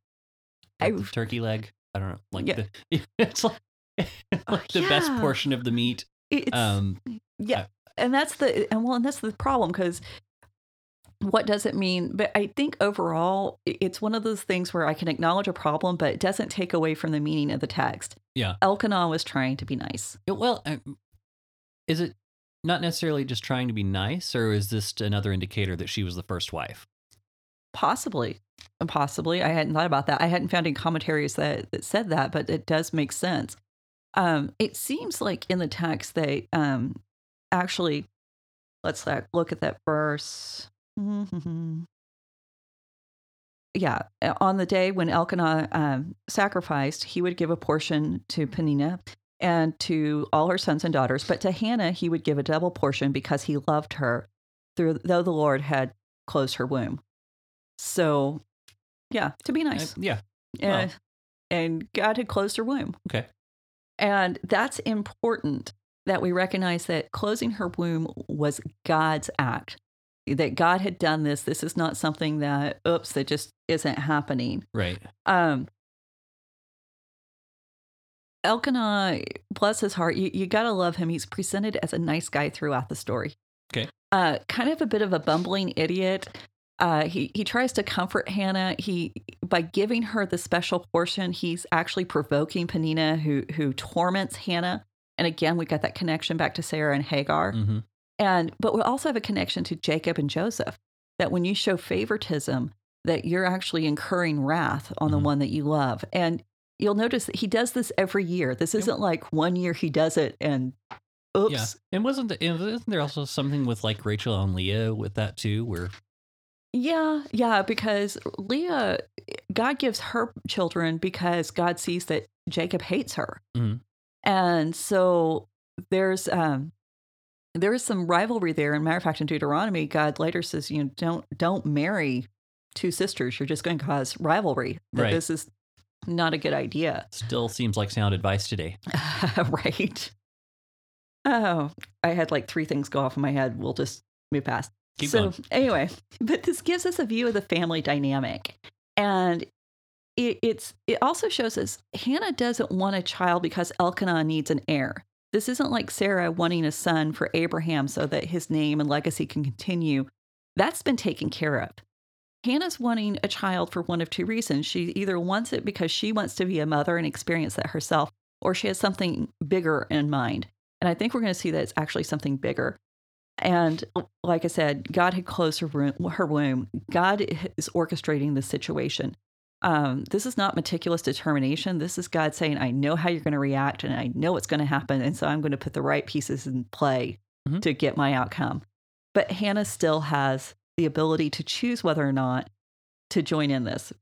Like I- turkey leg. I don't know. Like Yeah. the, it's like, like the best portion of the meat. it's, Um, yeah. And that's the, and well, and that's the problem because what does it mean? But I think overall, it's one of those things where I can acknowledge a problem, but it doesn't take away from the meaning of the text. Yeah. Elkanah was trying to be nice. Yeah, Well, uh, is it not necessarily just trying to be nice, or is this another indicator that she was the first wife? Possibly. Possibly. I hadn't thought about that. I hadn't found any commentaries that, that said that, but it does make sense. Um, it seems like in the text they um, actually, let's uh, look at that verse. Yeah, uh, on the day when Elkanah um, sacrificed, he would give a portion to Penina and to all her sons and daughters, but to Hannah he would give a double portion because he loved her, through, though the Lord had closed her womb. So, yeah, to be nice. Uh, yeah. Uh, and God had closed her womb. Okay. And that's important that we recognize that closing her womb was God's act. That God had done this. This is not something that, oops, that just isn't happening. Right. Um, Elkanah, bless his heart, you, you gotta love him. He's presented as a nice guy throughout the story. Okay. Uh, kind of a bit of a bumbling idiot. Uh, he he tries to comfort Hannah. He by giving her the special portion, he's actually provoking Penina, who who torments Hannah. And again, we got that connection back to Sarah and Hagar. hmm And but we also have a connection to Jacob and Joseph. That when you show favoritism, that you're actually incurring wrath on the Mhm. one that you love. And you'll notice that he does this every year. This isn't like one year he does it and oops. Yeah. And wasn't the, isn't there also something with like Rachel and Leah with that too, where Yeah, yeah, because Leah, God gives her children because God sees that Jacob hates her, Mhm. and so there's um there is some rivalry there. And matter of fact, in Deuteronomy, God later says, you know, don't don't marry two sisters. You're just going to cause rivalry. That Right. this is not a good idea, still seems like sound advice today. right? Oh, I had like three things go off in my head. We'll just move past. Keep so going. anyway, but this gives us a view of the family dynamic, and it, it's it also shows us Hannah doesn't want a child because Elkanah needs an heir. This isn't like Sarah wanting a son for Abraham so that his name and legacy can continue. That's been taken care of. Hannah's wanting a child for one of two reasons. She either wants it because she wants to be a mother and experience that herself, or she has something bigger in mind. And I think we're going to see that it's actually something bigger. And like I said, God had closed her, room, her womb. God is orchestrating the situation. Um, this is not meticulous determination. This is God saying, I know how you're going to react and I know what's going to happen. And so I'm going to put the right pieces in play Mhm. to get my outcome. But Hannah still has the ability to choose whether or not to join in this.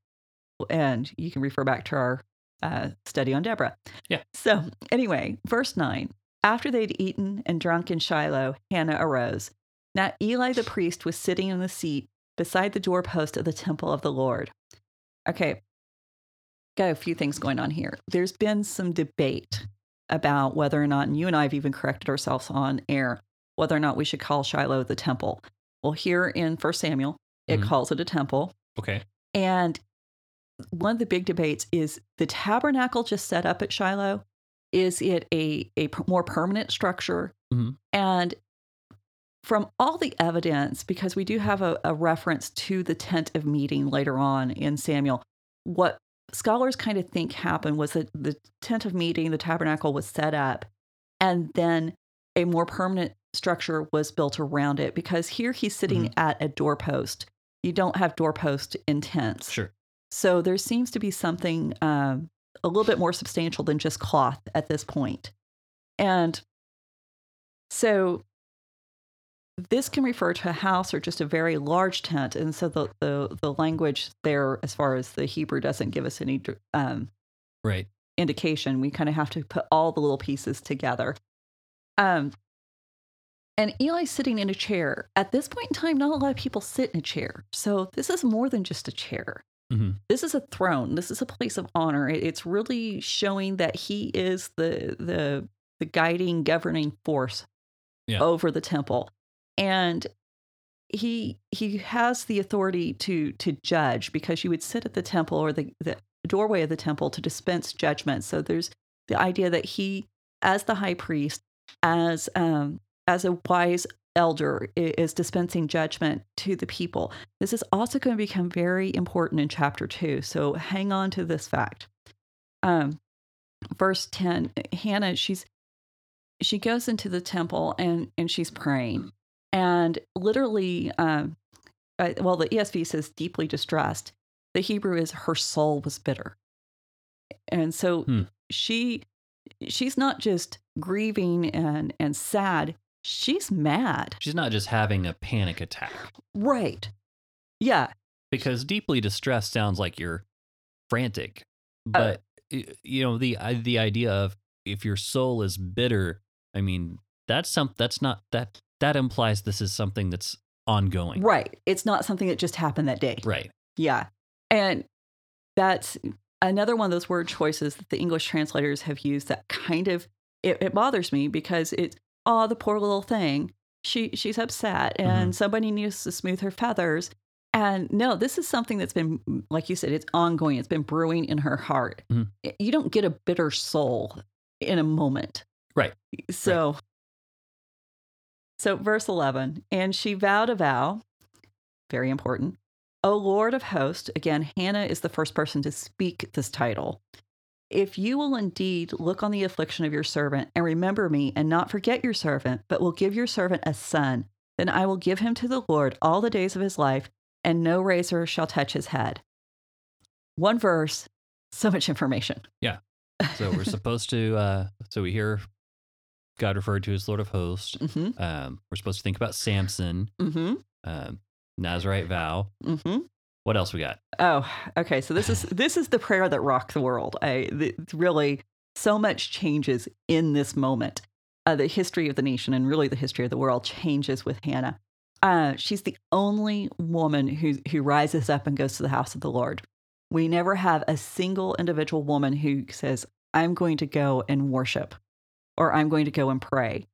And you can refer back to our uh, study on Deborah. Yeah. So, anyway, verse 9 After they'd eaten and drunk in Shiloh, Hannah arose. Now Eli the priest was sitting in the seat beside the doorpost of the temple of the Lord. Okay, got a few things going on here. There's been some debate about whether or not, and you and I have even corrected ourselves on air, whether or not we should call Shiloh the temple. Well, here in First Samuel, it Mhm. calls it a temple. Okay. And one of the big debates is the tabernacle just set up at Shiloh. Is it a, a more permanent structure? Mhm. And from all the evidence, because we do have a, a reference to the tent of meeting later on in Samuel, what scholars kind of think happened was that the tent of meeting, the tabernacle was set up, and then a more permanent structure was built around it. Because here he's sitting at a doorpost. You don't have doorpost in tents. Sure. So there seems to be something um, a little bit more substantial than just cloth at this point. And so this can refer to a house or just a very large tent. And so the, the, the language there, as far as the Hebrew, doesn't give us any um, Right. indication. We kind of have to put all the little pieces together. Um, and Eli's sitting in a chair. At this point in time, not a lot of people sit in a chair. So this is more than just a chair. Hmm This is a throne. This is a place of honor. It- It's really showing that he is the the the guiding, governing force Yeah. over the temple, and he he has the authority to to judge because you would sit at the temple or the the doorway of the temple to dispense judgment. So there's the idea that he, as the high priest, as um as a wise elder is dispensing judgment to the people. This is also going to become very important in chapter two. So hang on to this fact. Um, verse 10 hannah she's she goes into the temple and and she's praying and literally um uh, well the esv says deeply distressed the hebrew is her soul was bitter and so Hmm. she she's not just grieving and and sad she's mad She's not just having a panic attack right yeah because deeply distressed sounds like you're frantic. Uh, But y- you know the the idea of if your soul is bitter, I mean that's some that's not that that implies this is something that's ongoing. right it's not something that just happened that day Right. Yeah. And that's another one of those word choices that the English translators have used that kind of it, it bothers me because it's oh the poor little thing. She she's upset and somebody needs to smooth her feathers. And no, this is something that's been like you said, it's ongoing. It's been brewing in her heart. Mhm. You don't get a bitter soul in a moment. Right. So so verse 11, and she vowed a vow, very important. O Lord of hosts, again, Hannah is the first person to speak this title. If you will indeed look on the affliction of your servant and remember me and not forget your servant, but will give your servant a son, then I will give him to the Lord all the days of his life, and no razor shall touch his head. One verse, so much information. Yeah. So we're supposed to uh so we hear God referred to as Lord of Hosts. hmm Um we're supposed to think about Samson, hmm um Nazarite vow. hmm What else we got? Oh, okay. So this is this is the prayer that rocked the world. I th- really so much changes in this moment. Uh, the history of the nation and really the history of the world changes with Hannah. Uh, she's the only woman who who rises up and goes to the house of the Lord. We never have a single individual woman who says, "I'm going to go and worship," or "I'm going to go and pray."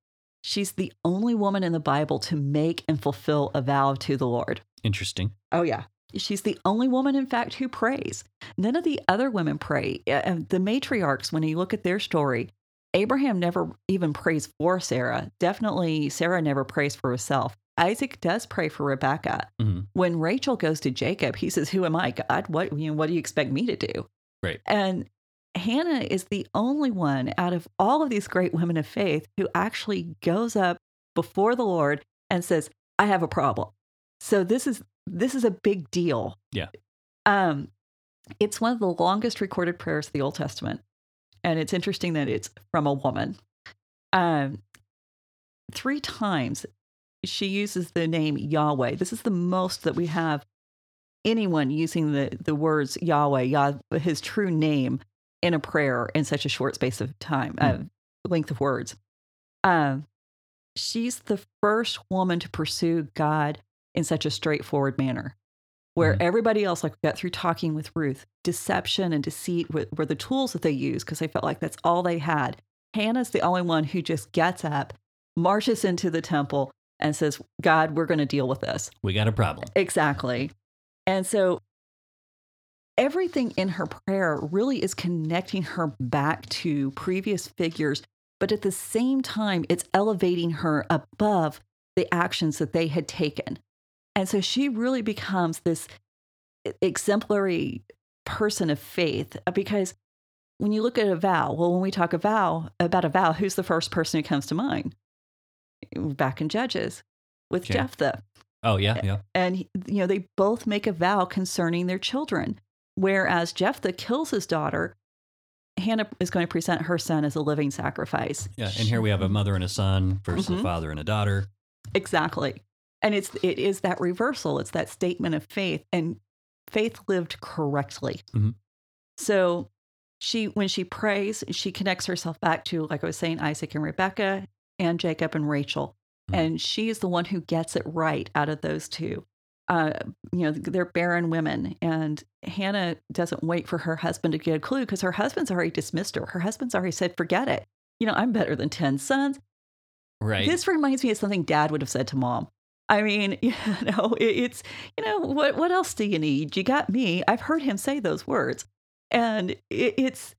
She's the only woman in the Bible to make and fulfill a vow to the Lord. Interesting. Oh, yeah. She's the only woman, in fact, who prays. None of the other women pray. Uh, the matriarchs, when you look at their story, Abraham never even prays for Sarah. Definitely, Sarah never prays for herself. Isaac does pray for Rebecca. Mhm. When Rachel goes to Jacob, he says, "Who am I, God? What you know, what do you expect me to do?" Right. And Hannah is the only one out of all of these great women of faith who actually goes up before the Lord and says, "I have a problem." So this is this is a big deal. Yeah. Um, it's one of the longest recorded prayers of the Old Testament, and it's interesting that it's from a woman. Um, three times she uses the name Yahweh. This is the most that we have anyone using the the words Yahweh, Yah, his true name, in a prayer in such a short space of time, uh, length of words. Um, she's the first woman to pursue God in such a straightforward manner, where Mhm. everybody else, like we got through talking with Ruth, deception and deceit were, were the tools that they used because they felt like that's all they had. Hannah's the only one who just gets up, marches into the temple, and says, God, we're going to deal with this. We got a problem. Exactly. And so everything in her prayer really is connecting her back to previous figures, but at the same time, it's elevating her above the actions that they had taken. And so she really becomes this exemplary person of faith uh, because when you look at a vow, well, when we talk a vow about a vow, who's the first person who comes to mind? Back in Judges with Okay. Jephthah Oh yeah, yeah. and you know they both make a vow concerning their children whereas jephthah kills his daughter hannah is going to present her son as a living sacrifice Yeah. And here we have a mother and a son versus Mhm. a father and a daughter. exactly and it's it is that reversal. It's that statement of faith. And faith lived correctly. Mhm. so she when she prays she connects herself back to like i was saying isaac and rebecca and jacob and rachel. Mhm. and she is the one who gets it right out of those two. Uh, you know they're barren women. And hannah doesn't wait for her husband to get a clue because her husband's already dismissed her. Her husband's already said forget it. You know i'm better than 10 sons. Right. this reminds me of something dad would have said to mom. I mean, you know, it's, you know, what, what else do you need? You got me. I've heard him say those words. And it, it's,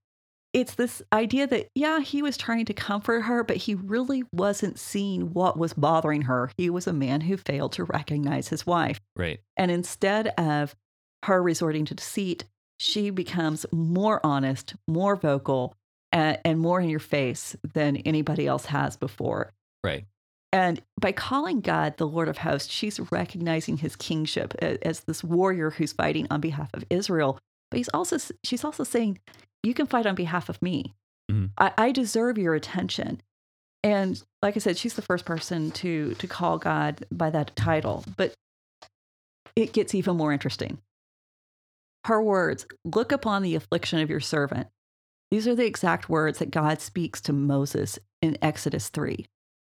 it's this idea that, yeah, he was trying to comfort her, but he really wasn't seeing what was bothering her. He was a man who failed to recognize his wife. Right. And instead of her resorting to deceit, she becomes more honest, more vocal, and, and more in your face than anybody else has before. Right. And by calling God the Lord of hosts, she's recognizing his kingship as this warrior who's fighting on behalf of Israel. But he's also she's also saying, you can fight on behalf of me. Mm-hmm. I, I deserve your attention. And like I said, she's the first person to to call God by that title. But it gets even more interesting. Her words, look upon the affliction of your servant. These are the exact words that God speaks to Moses in Exodus 3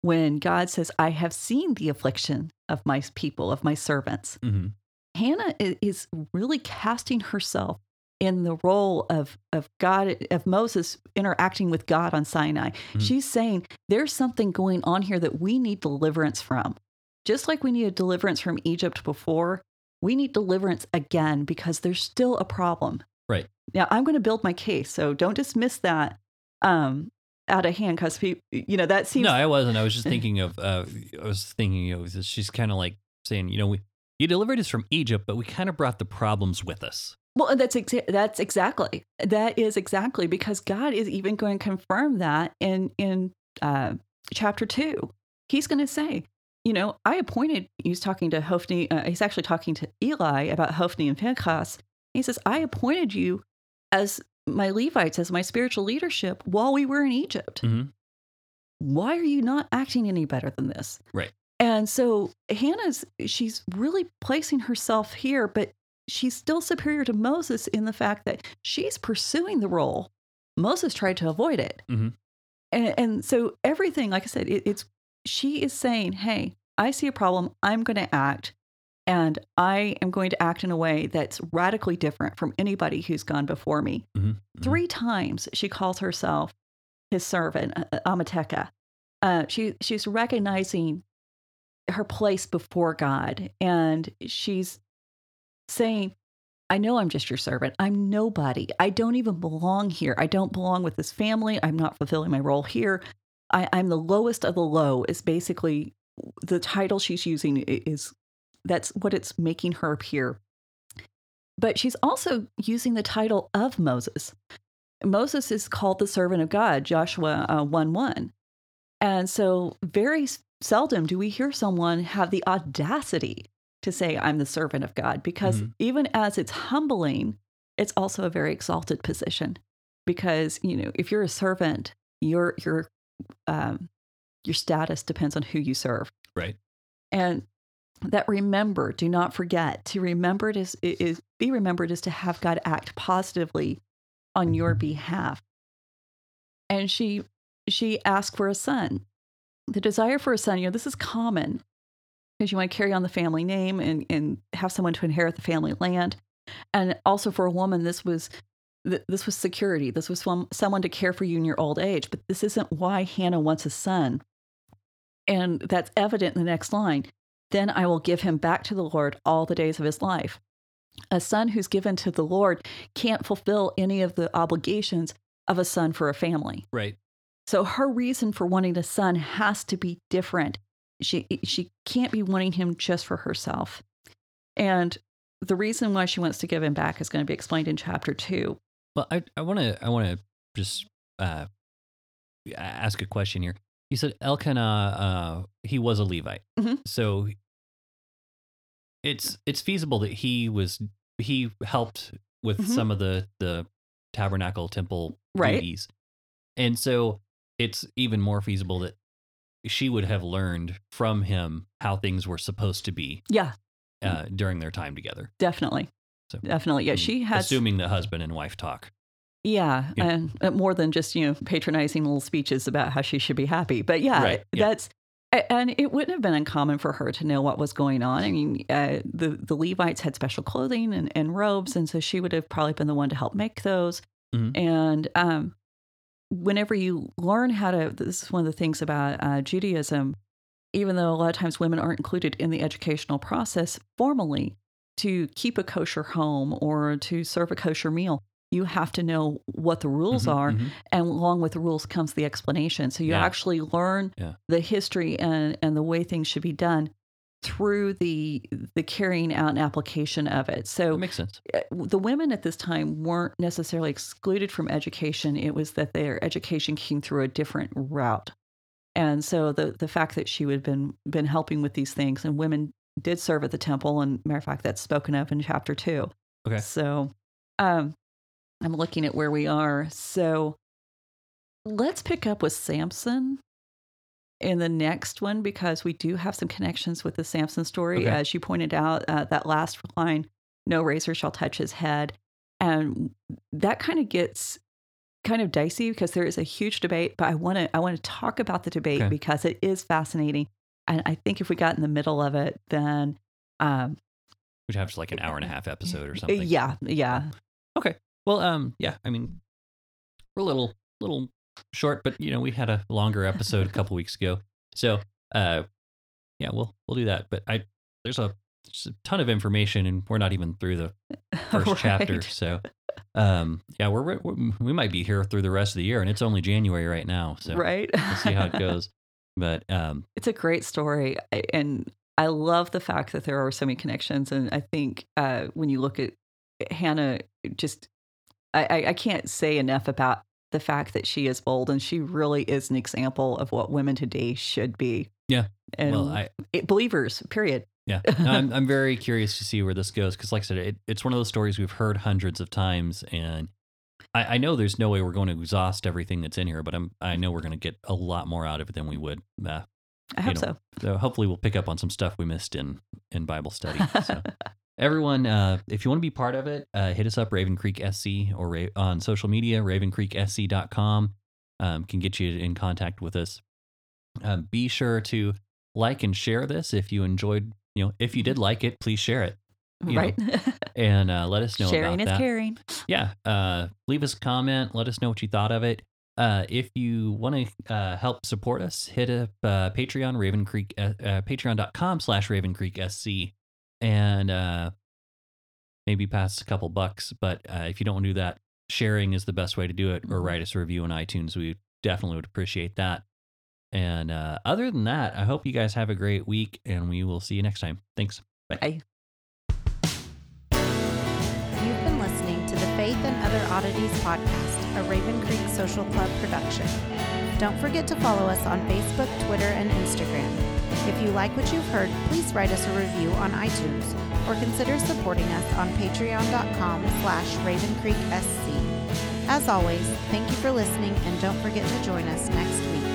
when God says, I have seen the affliction of my people, of my servants. Mm-hmm. Hannah is really casting herself in the role of of God of Moses interacting with God on Sinai. Mm-hmm. She's saying there's something going on here that we need deliverance from. Just like we needed deliverance from Egypt before, we need deliverance again because there's still a problem. Right. Now I'm going to build my case, so don't dismiss that um, out of hand because people, you know, that seems. No, I wasn't. I was just thinking of. Uh, I was thinking of. She's kind of like saying, you know, we you delivered us from Egypt, but we kind of brought the problems with us. Well, that's exa- that's exactly that is exactly because God is even going to confirm that in in uh, chapter two. He's going to say, you know, I appointed. He's talking to Hophni. Uh, he's actually talking to Eli about Hophni and Phinehas. He says, I appointed you as my Levites, as my spiritual leadership while we were in Egypt. Mm-hmm. Why are you not acting any better than this? Right. And so Hannah's, she's really placing herself here, but she's still superior to Moses in the fact that she's pursuing the role. Moses tried to avoid it. Mm-hmm. And, and so everything, like I said, it, it's, she is saying, hey, I see a problem. I'm going to act. And I am going to act in a way that's radically different from anybody who's gone before me. Mm-hmm. Mm-hmm. Three times she calls herself his servant, uh, Amateka. Uh, she, she's recognizing her place before God. And she's saying, I know I'm just your servant. I'm nobody. I don't even belong here. I don't belong with this family. I'm not fulfilling my role here. I, I'm the lowest of the low, is basically the title she's using is that's what it's making her appear. But she's also using the title of Moses. Moses is called the servant of God, Joshua uh, 1 1. And so, very seldom do we hear someone have the audacity to say, I'm the servant of God, because Mhm. even as it's humbling, it's also a very exalted position. Because, you know, if you're a servant, your, your, um, your status depends on who you serve. Right. And that remember, do not forget to remember it is, is be remembered is to have God act positively on your mm-hmm. behalf. And she she asked for a son. The desire for a son, you know, this is common because you want to carry on the family name and, and have someone to inherit the family land. And also for a woman, this was this was security. This was some, someone to care for you in your old age. But this isn't why Hannah wants a son. And that's evident in the next line. Then I will give him back to the Lord all the days of his life. A son who's given to the Lord can't fulfill any of the obligations of a son for a family. Right. So her reason for wanting a son has to be different. She she can't be wanting him just for herself. And the reason why she wants to give him back is going to be explained in chapter 2. Well, I I want to I want to just uh, ask a question here. You said Elkanah, uh, he was a Levite, Mhm. so it's it's feasible that he was he helped with Mhm. some of the the tabernacle temple Right. duties, and so it's even more feasible that she would have learned from him how things were supposed to be Yeah, uh, during their time together. definitely. So, Definitely. Yeah, I'm she has assuming the husband and wife talk. Yeah, Yeah. and uh, more than just you know patronizing little speeches about how she should be happy. But yeah, Right, yeah. that's and it wouldn't have been uncommon for her to know what was going on. I mean, uh, the the Levites had special clothing and, and robes, and so she would have probably been the one to help make those. Mhm. And um, whenever you learn how to, this is one of the things about uh, Judaism. Even though a lot of times women aren't included in the educational process formally, to keep a kosher home or to serve a kosher meal, you have to know what the rules Mhm, are. mhm. And along with the rules comes the explanation. So you Yeah. actually learn Yeah. the history and, and the way things should be done through the the carrying out and application of it. So That makes sense. uh, the women at this time weren't necessarily excluded from education. It was that their education came through a different route. And so the the fact that she would have been been helping with these things and women did serve at the temple, and matter of fact, that's spoken of in chapter two. Okay. So um I'm looking at where we are. So let's pick up with Samson in the next one because we do have some connections with the Samson story. Okay. As you pointed out, uh, that last line, no razor shall touch his head. And that kind of gets kind of dicey because there is a huge debate, but I want to I want to talk about the debate Okay. because it is fascinating. And I think if we got in the middle of it, then um, We'd have to like an hour and a half episode or something. yeah, yeah, Well, um, yeah. I mean, we're a little, little short, but you know, we had a longer episode a couple weeks ago, so uh, yeah, we'll we'll do that. But I there's a, there's a ton of information, and we're not even through the first chapter, so um, yeah, we're, we're we might be here through the rest of the year, and it's only January right now, so right. we'll see how it goes. But um, It's a great story, and I love the fact that there are so many connections. And I think uh, when you look at Hannah, just I, I, I can't say enough about the fact that she is bold, and she really is an example of what women today should be. Yeah. and well, I it, believers. Period. Yeah, No, I'm I'm very curious to see where this goes because, like I said, it, it's one of those stories we've heard hundreds of times, and I, I know there's no way we're going to exhaust everything that's in here, but I'm I know we're going to get a lot more out of it than we would. Uh, I hope know, so. so hopefully, we'll pick up on some stuff we missed in in Bible study. So. Everyone, uh, if you want to be part of it, uh, hit us up, Raven Creek SC, or Ra- on social media, ravencreeksc.com. Um, can get you in contact with us. Um, be sure to like and share this if you enjoyed, you know, if you did like it, please share it right. and uh, let us know Sharing is that. caring. Yeah, uh, leave us a comment. Let us know what you thought of it. Uh, if you want to uh, help support us, hit up uh, Patreon, Raven Creek, uh, uh, patreon.com slash Raven Creek SC, and uh, maybe pass a couple bucks. But uh, if you don't want to do that, sharing is the best way to do it, or Mhm. write us a review on iTunes. We definitely would appreciate that. And uh, other than that, I hope you guys have a great week, and we will see you next time. Thanks. Bye. You've been listening to the Faith and Other Oddities podcast, a Raven Creek Social Club production. Don't forget to follow us on Facebook, Twitter, and Instagram. If you like what you've heard, please write us a review on iTunes or consider supporting us on patreon.com slash ravencreeksc. As always, thank you for listening and don't forget to join us next week.